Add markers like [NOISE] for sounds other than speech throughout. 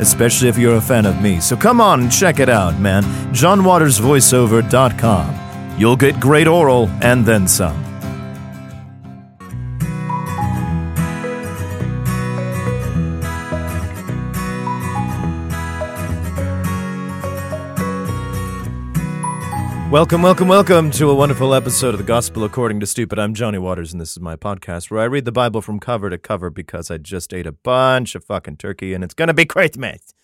especially if you're a fan of me. So come on and check it out, man. JohnWatersVoiceover.com. You'll get great oral and then some. Welcome, welcome, welcome to a wonderful episode of the Gospel According to Stupid. I'm Johnny Waters, and this is my podcast where I read the Bible from cover to cover because I just ate a bunch of fucking turkey and it's gonna be [LAUGHS] Christmas.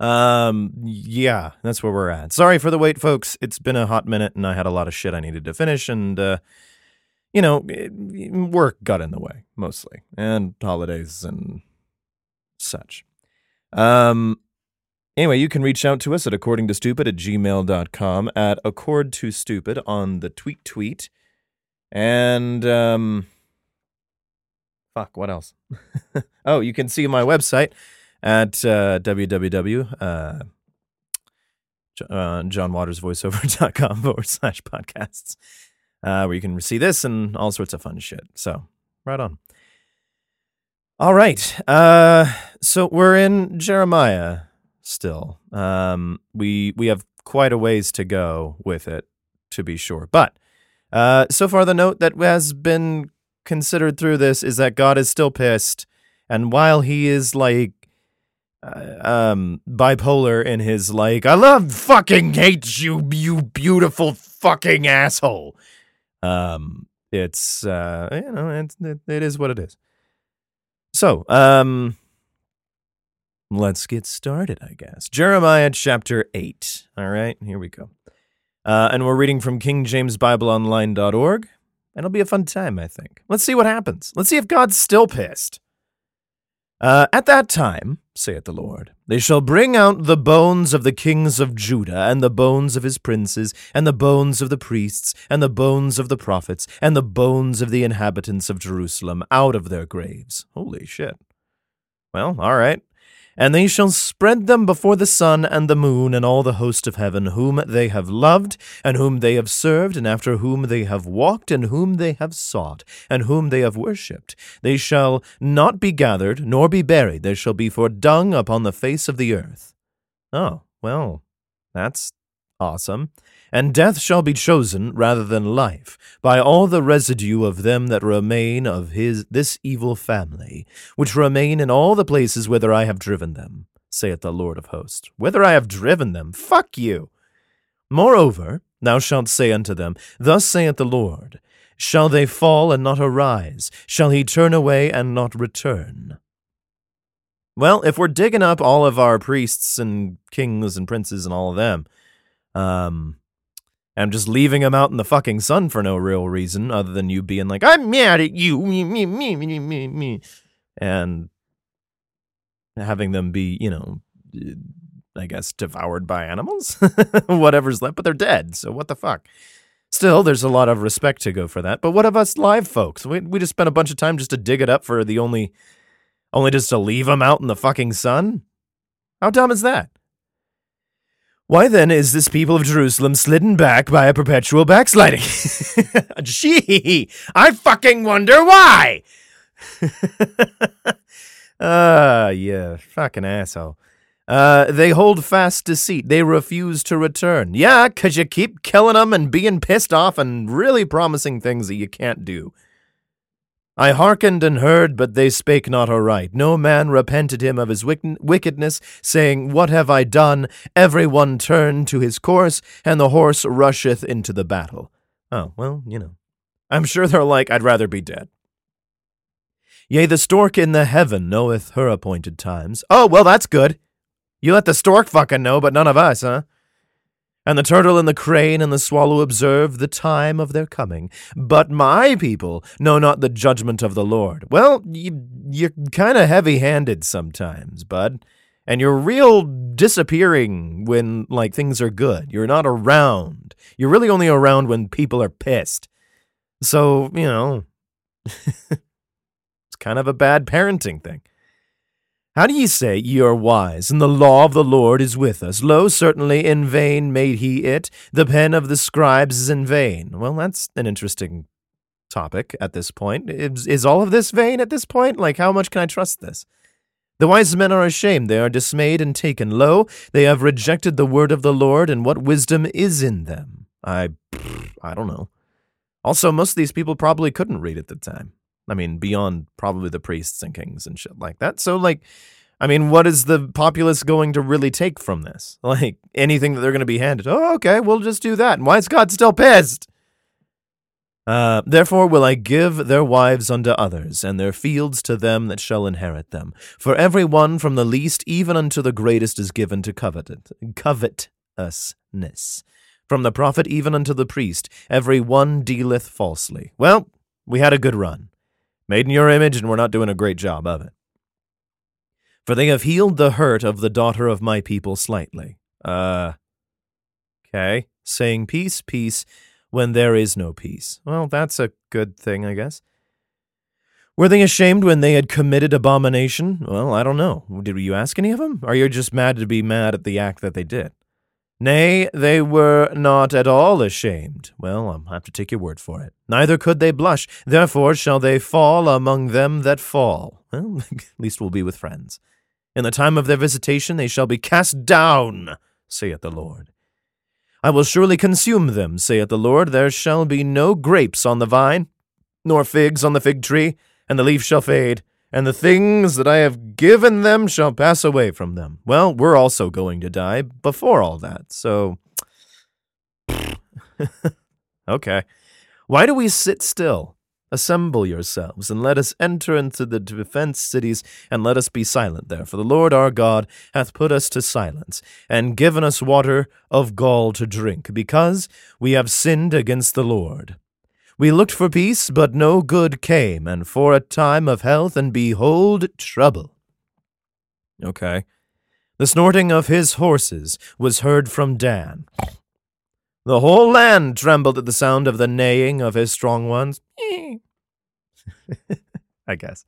Um, yeah, that's where we're at. Sorry for the wait, folks. It's been a hot minute, and I had a lot of shit I needed to finish, and uh, you know, it, work got in the way mostly, and holidays and such. Um, Anyway, you can reach out to us at according to stupid at gmail.com, at accord to stupid on the tweet tweet. And, um, fuck, what else? [LAUGHS] oh, you can see my website at uh, www. Uh, uh, johnwatersvoiceover.com [LAUGHS] forward slash podcasts, uh, where you can see this and all sorts of fun shit. So, right on. All right. Uh, so we're in Jeremiah still. Um, we we have quite a ways to go with it, to be sure. But uh, so far, the note that has been considered through this is that God is still pissed, and while he is like uh, um bipolar in his like I love fucking hate you you beautiful fucking asshole um it's uh you know it, it, it is what it is so um Let's get started, I guess. Jeremiah chapter 8. All right, here we go. Uh, and we're reading from KingJamesBibleOnline.org. And it'll be a fun time, I think. Let's see what happens. Let's see if God's still pissed. Uh, at that time, saith the Lord, they shall bring out the bones of the kings of Judah, and the bones of his princes, and the bones of the priests, and the bones of the prophets, and the bones of the inhabitants of Jerusalem out of their graves. Holy shit. Well, all right. And they shall spread them before the sun and the moon and all the host of heaven, whom they have loved, and whom they have served, and after whom they have walked, and whom they have sought, and whom they have worshipped. They shall not be gathered, nor be buried. They shall be for dung upon the face of the earth. Oh, well, that's awesome and death shall be chosen rather than life by all the residue of them that remain of his this evil family, which remain in all the places whither I have driven them, saith the Lord of hosts. Whither I have driven them, fuck you. Moreover, thou shalt say unto them, Thus saith the Lord, Shall they fall and not arise? Shall he turn away and not return? Well, if we're digging up all of our priests and kings and princes and all of them, um, and just leaving them out in the fucking sun for no real reason other than you being like, I'm mad at you, me, me, me, me, me, me, and having them be, you know, I guess devoured by animals, [LAUGHS] whatever's left, but they're dead. So what the fuck? Still, there's a lot of respect to go for that. But what of us live folks? We we just spent a bunch of time just to dig it up for the only, only just to leave them out in the fucking sun. How dumb is that? Why then is this people of Jerusalem slidden back by a perpetual backsliding? [LAUGHS] Gee, I fucking wonder why. [LAUGHS] Ah, uh, yeah, fucking asshole. Uh, they hold fast deceit. They refuse to return. Yeah, 'cause you keep killing them and being pissed off and really promising things that you can't do. I hearkened and heard, but they spake not aright. No man repented him of his wickedness, saying, What have I done? Every one turned to his course, and the horse rusheth into the battle. Oh, well, you know. I'm sure they're like, I'd rather be dead. Yea, the stork in the heaven knoweth her appointed times. Oh, well, that's good. You let the stork fucking know, but none of us, huh? And the turtle and the crane and the swallow observe the time of their coming. But my people know not the judgment of the Lord. Well, you, you're kind of heavy handed sometimes, bud. And you're real disappearing when, like, things are good. You're not around. You're really only around when people are pissed. So, you know, [LAUGHS] it's kind of a bad parenting thing. How do ye say ye are wise, and the law of the Lord is with us? Lo, certainly in vain made he it. The pen of the scribes is in vain. Well, that's an interesting topic at this point. Is, is all of this vain at this point? Like, how much can I trust this? The wise men are ashamed, they are dismayed and taken. Lo, they have rejected the word of the Lord, and what wisdom is in them? I, I don't know. Also, most of these people probably couldn't read at the time. I mean, beyond probably the priests and kings and shit like that. So, like, I mean, what is the populace going to really take from this? [LAUGHS] Like, anything that they're going to be handed? Oh, okay, we'll just do that. And why is God still pissed? Uh, Therefore will I give their wives unto others, and their fields to them that shall inherit them. For every one from the least even unto the greatest is given to covetousness. From the prophet even unto the priest, every one dealeth falsely. Well, we had a good run made in your image, and we're not doing a great job of it. For they have healed the hurt of the daughter of my people slightly. Uh, okay. Saying peace, peace, when there is no peace. Well, that's a good thing, I guess. Were they ashamed when they had committed abomination? Well, I don't know. Did you ask any of them? Are you just mad to be mad at the act that they did? Nay, they were not at all ashamed. Well, I'll have to take your word for it. Neither could they blush. Therefore shall they fall among them that fall. Well, [LAUGHS] at least we'll be with friends. In the time of their visitation they shall be cast down, saith the Lord. I will surely consume them, saith the Lord. There shall be no grapes on the vine, nor figs on the fig tree, and the leaf shall fade, and the things that I have given them shall pass away from them. Well, we're also going to die before all that, so. [LAUGHS] okay. Why do we sit still? Assemble yourselves, and let us enter into the defence cities, and let us be silent there. For the Lord our God hath put us to silence, and given us water of gall to drink, because we have sinned against the Lord. We looked for peace, but no good came, and for a time of health, and behold, trouble. Okay. The snorting of his horses was heard from Dan. The whole land trembled at the sound of the neighing of his strong ones. [LAUGHS] I guess.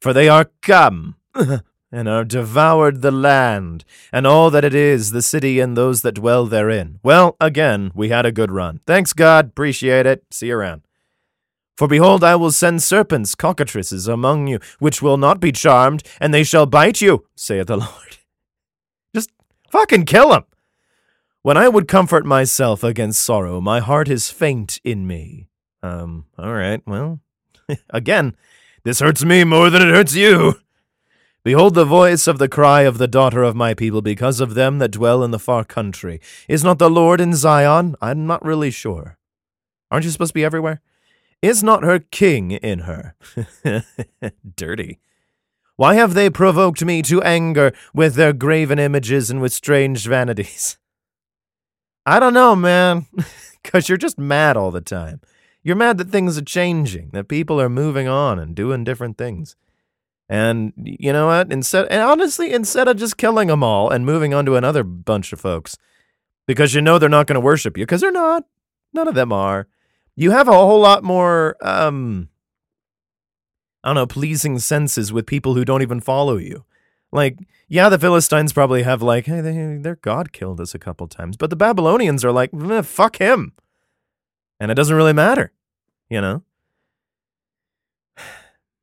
For they are come, [LAUGHS] and are devoured the land, and all that it is, the city and those that dwell therein. Well, again, we had a good run. Thanks, God. Appreciate it. See you around. For behold, I will send serpents, cockatrices among you, which will not be charmed, and they shall bite you, saith the [LAUGHS] Lord. Just fucking kill them. When I would comfort myself against sorrow, my heart is faint in me. Um, all right, well, [LAUGHS] again, this hurts me more than it hurts you. Behold the voice of the cry of the daughter of my people because of them that dwell in the far country. Is not the Lord in Zion? I'm not really sure. Aren't you supposed to be everywhere? Is not her king in her? [LAUGHS] Dirty. Why have they provoked me to anger with their graven images and with strange vanities? I don't know, man, [LAUGHS] because you're just mad all the time. You're mad that things are changing, that people are moving on and doing different things. And you know what? Instead, and honestly, instead of just killing them all and moving on to another bunch of folks, because you know they're not going to worship you, because they're not. None of them are. You have a whole lot more, um, I don't know, pleasing senses with people who don't even follow you. Like, yeah, the Philistines probably have like, hey, they, their God killed us a couple times, but the Babylonians are like, fuck him and it doesn't really matter, you know? [SIGHS]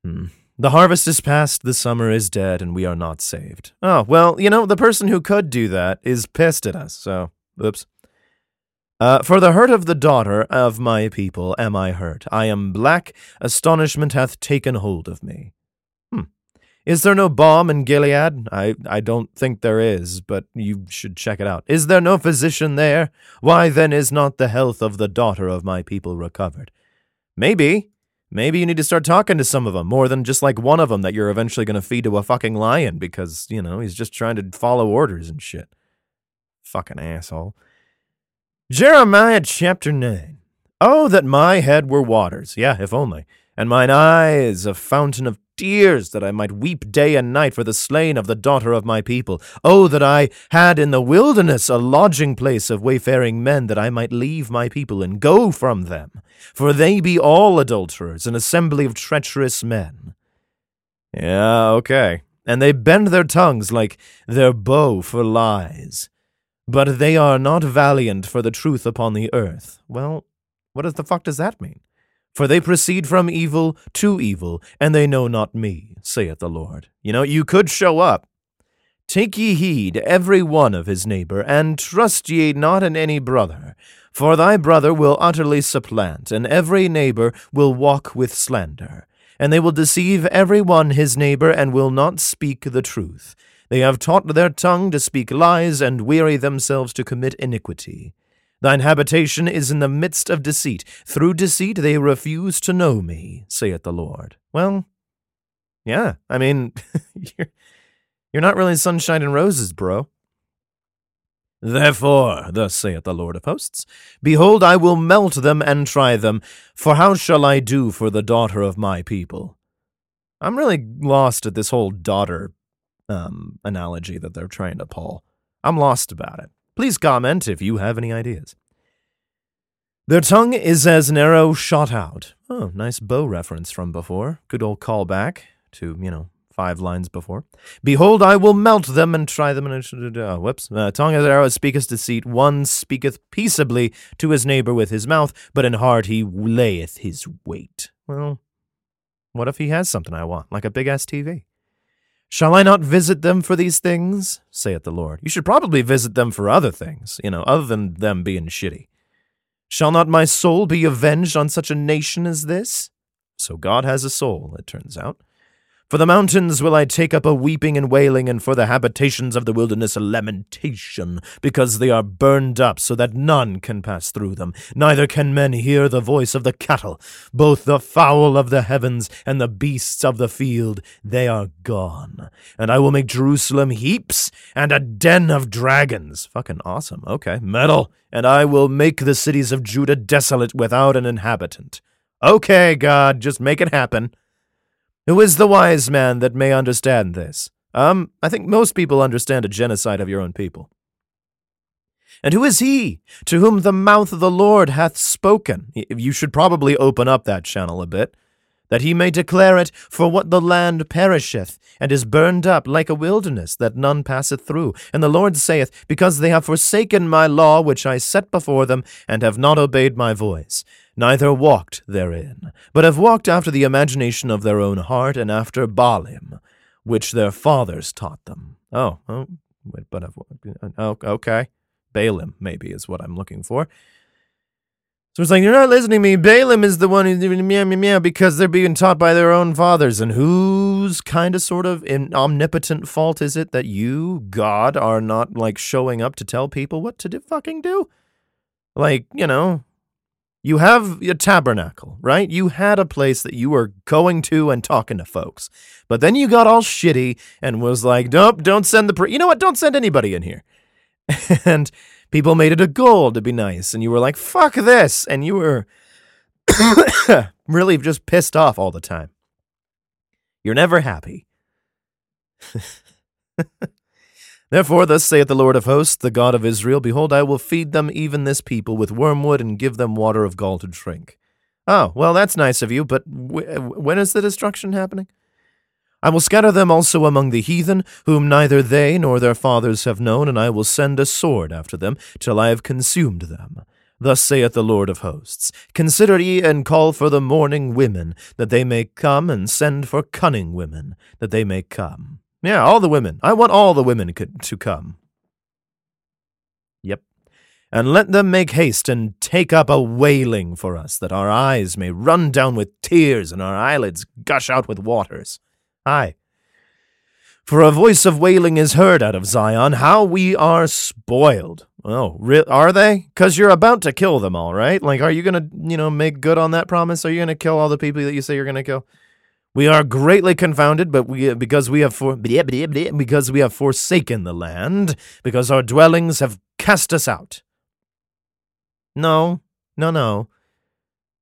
Hmm. The harvest is past, the summer is dead, and we are not saved. Oh, well, you know, the person who could do that is pissed at us, so, oops. Uh, for the hurt of the daughter of my people am I hurt. I am black. Astonishment hath taken hold of me. Hmm. Is there no balm in Gilead? I, I don't think there is, but you should check it out. Is there no physician there? Why then is not the health of the daughter of my people recovered? Maybe. Maybe you need to start talking to some of them more than just like one of them that you're eventually going to feed to a fucking lion because, you know, he's just trying to follow orders and shit. Fucking asshole. Jeremiah chapter 9. Oh, that my head were waters, yeah, if only, and mine eyes a fountain of tears, that I might weep day and night for the slain of the daughter of my people. Oh, that I had in the wilderness a lodging place of wayfaring men, that I might leave my people and go from them. For they be all adulterers, an assembly of treacherous men. Yeah, okay. And they bend their tongues like their bow for lies. But they are not valiant for the truth upon the earth. Well, what the fuck does that mean? For they proceed from evil to evil, and they know not me, saith the Lord. You know, you could show up. Take ye heed every one of his neighbor, and trust ye not in any brother. For thy brother will utterly supplant, and every neighbor will walk with slander. And they will deceive every one his neighbor, and will not speak the truth. They have taught their tongue to speak lies, and weary themselves to commit iniquity. Thine habitation is in the midst of deceit. Through deceit they refuse to know me, saith the Lord. Well, yeah, I mean, [LAUGHS] you're, you're not really sunshine and roses, bro. Therefore, thus saith the Lord of hosts, Behold, I will melt them and try them, for how shall I do for the daughter of my people? I'm really lost at this whole daughter um, analogy that they're trying to pull. I'm lost about it. Please comment if you have any ideas. Their tongue is as an arrow shot out. Oh, nice bow reference from before. Good old callback to, you know, five lines before. Behold, I will melt them and try them. And, uh, whoops. Uh, tongue as an arrow speaketh deceit. One speaketh peaceably to his neighbor with his mouth, but in heart he layeth his weight. Well, what if he has something I want, like a big ass TV? Shall I not visit them for these things? saith the Lord. You should probably visit them for other things, you know, other than them being shitty. Shall not my soul be avenged on such a nation as this? So God has a soul, it turns out. For the mountains will I take up a weeping and wailing, and for the habitations of the wilderness a lamentation, because they are burned up, so that none can pass through them. Neither can men hear the voice of the cattle. Both the fowl of the heavens and the beasts of the field, they are gone. And I will make Jerusalem heaps and a den of dragons. Fucking awesome. Okay, metal. And I will make the cities of Judah desolate without an inhabitant. Okay, God, just make it happen. Who is the wise man that may understand this? Um, I think most people understand a genocide of your own people. And who is he to whom the mouth of the Lord hath spoken? You should probably open up that channel a bit, that he may declare it, for what the land perisheth, and is burned up like a wilderness, that none passeth through. And the Lord saith, Because they have forsaken my law which I set before them, and have not obeyed my voice neither walked therein, but have walked after the imagination of their own heart and after Baalim, which their fathers taught them. Oh, oh but I've, uh, oh, okay. Balaam, maybe, is what I'm looking for. So it's like, you're not listening to me. Balaam is the one who's meow, meow, meow, because they're being taught by their own fathers. And whose kind of sort of omnipotent fault is it that you, God, are not like showing up to tell people what to do, fucking do? Like, you know, you have a tabernacle, right? You had a place that you were going to and talking to folks. But then you got all shitty and was like, nope, don't send the, pre- you know what? Don't send anybody in here. [LAUGHS] and people made it a goal to be nice. And you were like, fuck this. And you were [COUGHS] really just pissed off all the time. You're never happy. [LAUGHS] Therefore, thus saith the Lord of hosts, the God of Israel Behold, I will feed them, even this people, with wormwood, and give them water of gall to drink. Oh, well, that's nice of you, but when is the destruction happening? I will scatter them also among the heathen, whom neither they nor their fathers have known, and I will send a sword after them, till I have consumed them. Thus saith the Lord of hosts Consider ye and call for the mourning women, that they may come, and send for cunning women, that they may come. Yeah, all the women. I want all the women to come. Yep. And let them make haste and take up a wailing for us, that our eyes may run down with tears and our eyelids gush out with waters. Aye. For a voice of wailing is heard out of Zion. How we are spoiled. Oh, re- are they? Because you're about to kill them all, right? Like, are you going to, you know, make good on that promise? Are you going to kill all the people that you say you're going to kill? We are greatly confounded, but we because we have for because we have forsaken the land, because our dwellings have cast us out. No, no, no.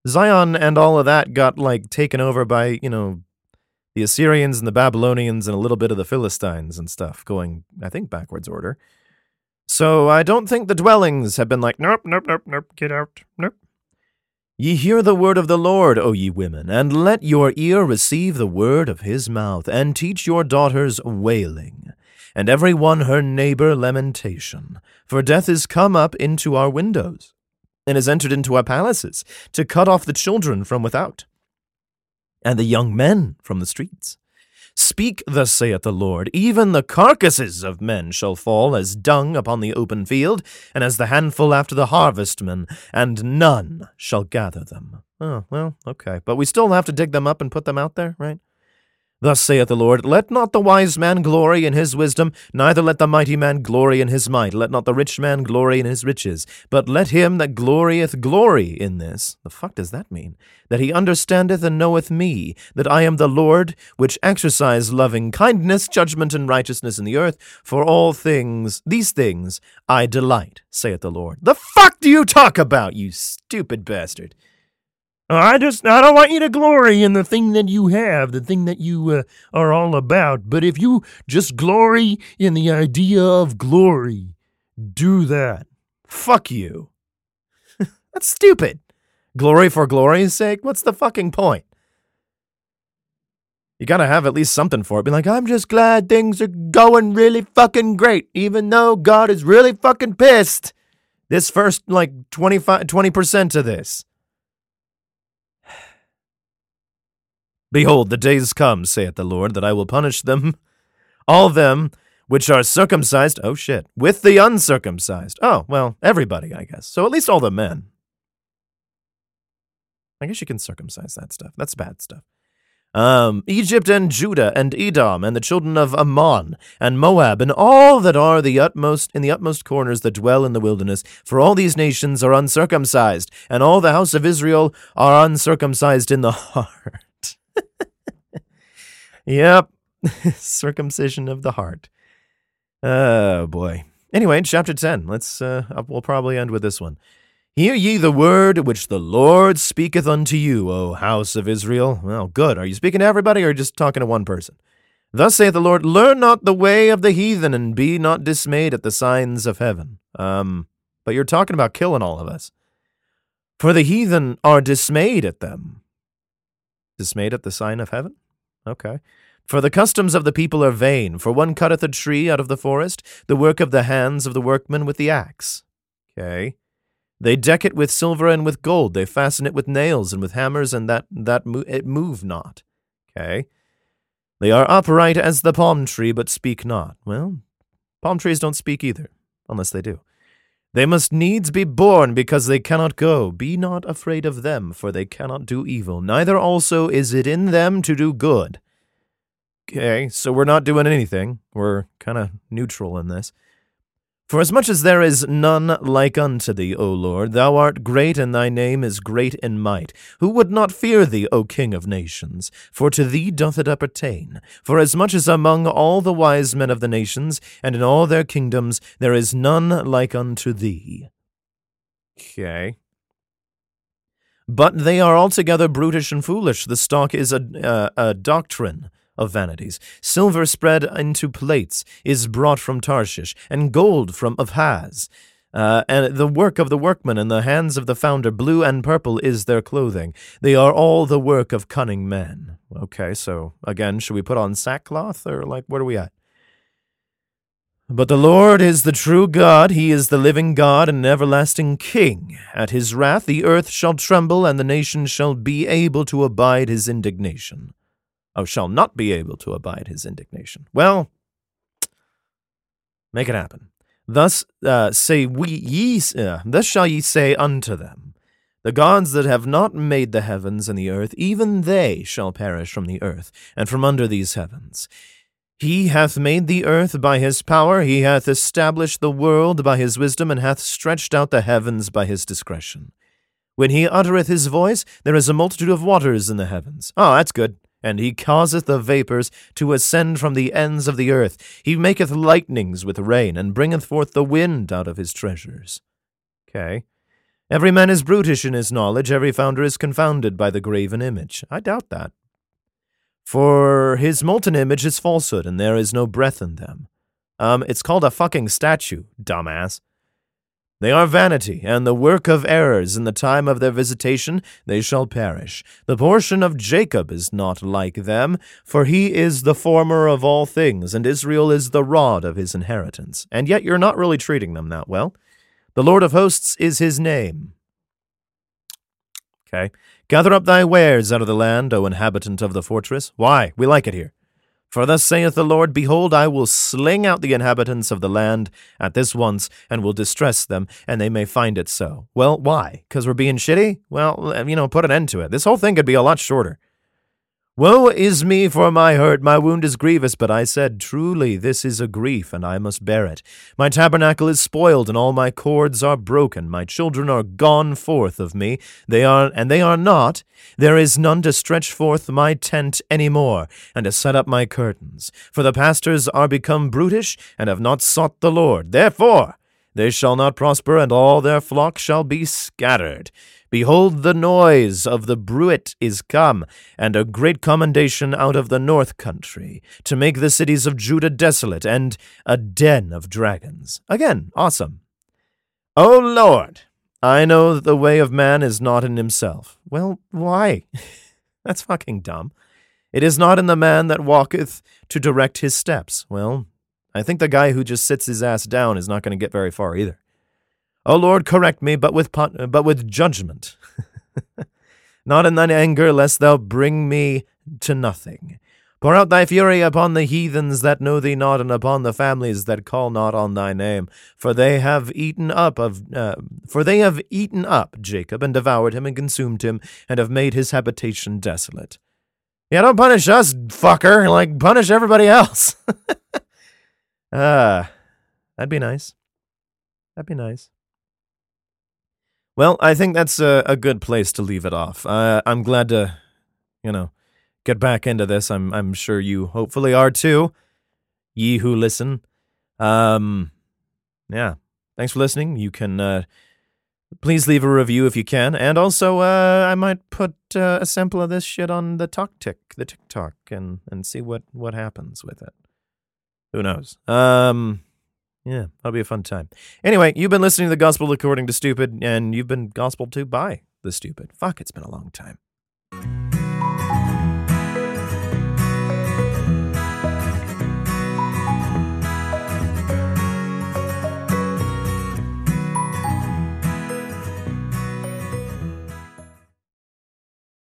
Zion and all of that got like taken over by you know the Assyrians and the Babylonians and a little bit of the Philistines and stuff, going I think backwards order. So I don't think the dwellings have been like nope, nope, nope, nope, get out, nope. Ye hear the word of the Lord, O ye women, and let your ear receive the word of his mouth, and teach your daughters wailing, and every one her neighbor lamentation. For death is come up into our windows, and is entered into our palaces, to cut off the children from without, and the young men from the streets. Speak, thus saith the Lord, even the carcasses of men shall fall as dung upon the open field, and as the handful after the harvestman, and none shall gather them. Oh, well, okay. But we still have to dig them up and put them out there, right? Thus saith the Lord, Let not the wise man glory in his wisdom, neither let the mighty man glory in his might, let not the rich man glory in his riches, but let him that glorieth glory in this. The fuck does that mean? That he understandeth and knoweth me, that I am the Lord, which exercise loving kindness, judgment, and righteousness in the earth, for all things, these things, I delight, saith the Lord. The fuck do you talk about, you stupid bastard? I just I don't want you to glory in the thing that you have, the thing that you uh, are all about. But if you just glory in the idea of glory, do that. Fuck you. [LAUGHS] That's stupid. Glory for glory's sake? What's the fucking point? You gotta have at least something for it. Be like, I'm just glad things are going really fucking great, even though God is really fucking pissed. This first, like, 25, 20% of this. Behold, the days come, saith the Lord, that I will punish them, all them which are circumcised, oh shit, with the uncircumcised. Oh, well, everybody, I guess. So at least all the men. I guess you can circumcise that stuff. That's bad stuff. Um, Egypt and Judah and Edom and the children of Ammon and Moab and all that are the utmost in the utmost corners that dwell in the wilderness, for all these nations are uncircumcised, and all the house of Israel are uncircumcised in the [LAUGHS] heart. Yep. [LAUGHS] Circumcision of the heart. Oh boy. Anyway, chapter 10. Let's uh we'll probably end with this one. Hear ye the word which the Lord speaketh unto you, O house of Israel. Well, good. Are you speaking to everybody or just talking to one person? Thus saith the Lord, learn not the way of the heathen, and be not dismayed at the signs of heaven. Um, but you're talking about killing all of us. For the heathen are dismayed at them. Dismayed at the sign of heaven? Okay. For the customs of the people are vain, for one cutteth a tree out of the forest, the work of the hands of the workman with the axe. Okay. They deck it with silver and with gold, they fasten it with nails and with hammers, and that that mo- it move not. Okay. They are upright as the palm tree, but speak not. Well, palm trees don't speak either, unless they do. They must needs be born because they cannot go. Be not afraid of them, for they cannot do evil. Neither also is it in them to do good. Okay, so we're not doing anything. We're kind of neutral in this. For as much as there is none like unto thee, O Lord, thou art great, and thy name is great in might. Who would not fear thee, O King of nations? For to thee doth it appertain. For as much as among all the wise men of the nations, and in all their kingdoms, there is none like unto thee. Okay. But they are altogether brutish and foolish. The stock is a, uh, a doctrine of vanities. Silver spread into plates is brought from Tarshish, and gold from of. Uh, and the work of the workman and the hands of the founder, blue and purple, is their clothing. They are all the work of cunning men. Okay, so again, should we put on sackcloth, or like, where are we at? But the Lord is the true God, he is the living God and everlasting King. At his wrath the earth shall tremble, and the nations shall be able to abide his indignation. Oh, shall not be able to abide his indignation. Well, make it happen. Thus uh, say we ye, uh, thus shall ye say unto them, The gods that have not made the heavens and the earth, even they shall perish from the earth, and from under these heavens. He hath made the earth by his power, he hath established the world by his wisdom, and hath stretched out the heavens by his discretion. When he uttereth his voice, there is a multitude of waters in the heavens. Oh, that's good. And he causeth the vapours to ascend from the ends of the earth. He maketh lightnings with rain, and bringeth forth the wind out of his treasures. Okay. Every man is brutish in his knowledge, every founder is confounded by the graven image. I doubt that. For his molten image is falsehood, and there is no breath in them. Um, it's called a fucking statue, dumbass. They are vanity, and the work of errors. In the time of their visitation they shall perish. The portion of Jacob is not like them, for he is the former of all things, and Israel is the rod of his inheritance. And yet you're not really treating them that well. The Lord of hosts is his name. Okay. Gather up thy wares out of the land, O inhabitant of the fortress. Why? We like it here. For thus saith the Lord, Behold, I will sling out the inhabitants of the land at this once, and will distress them, and they may find it so. Well, why? Because we're being shitty? Well, you know, put an end to it. This whole thing could be a lot shorter. Woe is me for my hurt, my wound is grievous, but I said, Truly, this is a grief, and I must bear it. My tabernacle is spoiled, and all my cords are broken. My children are gone forth of me, they are, and they are not. There is none to stretch forth my tent any more, and to set up my curtains. For the pastors are become brutish, and have not sought the Lord. Therefore, they shall not prosper, and all their flock shall be scattered. Behold, the noise of the bruit is come, and a great commendation out of the north country, to make the cities of Judah desolate, and a den of dragons. Again, awesome. O Lord, I know that the way of man is not in himself. Well, why? [LAUGHS] That's fucking dumb. It is not in the man that walketh to direct his steps. Well, I think the guy who just sits his ass down is not going to get very far either. O Lord, correct me, but with pun- but with judgment, [LAUGHS] not in thine anger, lest thou bring me to nothing. Pour out thy fury upon the heathens that know thee not, and upon the families that call not on thy name. For they have eaten up of, uh, for they have eaten up Jacob and devoured him and consumed him, and have made his habitation desolate. Yeah, don't punish us, fucker. Like punish everybody else. [LAUGHS] Ah, uh, that'd be nice. That'd be nice. Well, I think that's a, a good place to leave it off. Uh, I'm glad to, you know, get back into this. I'm I'm sure you hopefully are too. Ye who listen. Um, yeah. Thanks for listening. You can uh, please leave a review if you can, and also uh, I might put uh, a sample of this shit on the Talk Tick, the TikTok, and and see what what happens with it. Who knows? Um, yeah, that'll be a fun time. Anyway, you've been listening to the Gospel According to Stupid, and you've been gospel to by the stupid. Fuck, it's been a long time.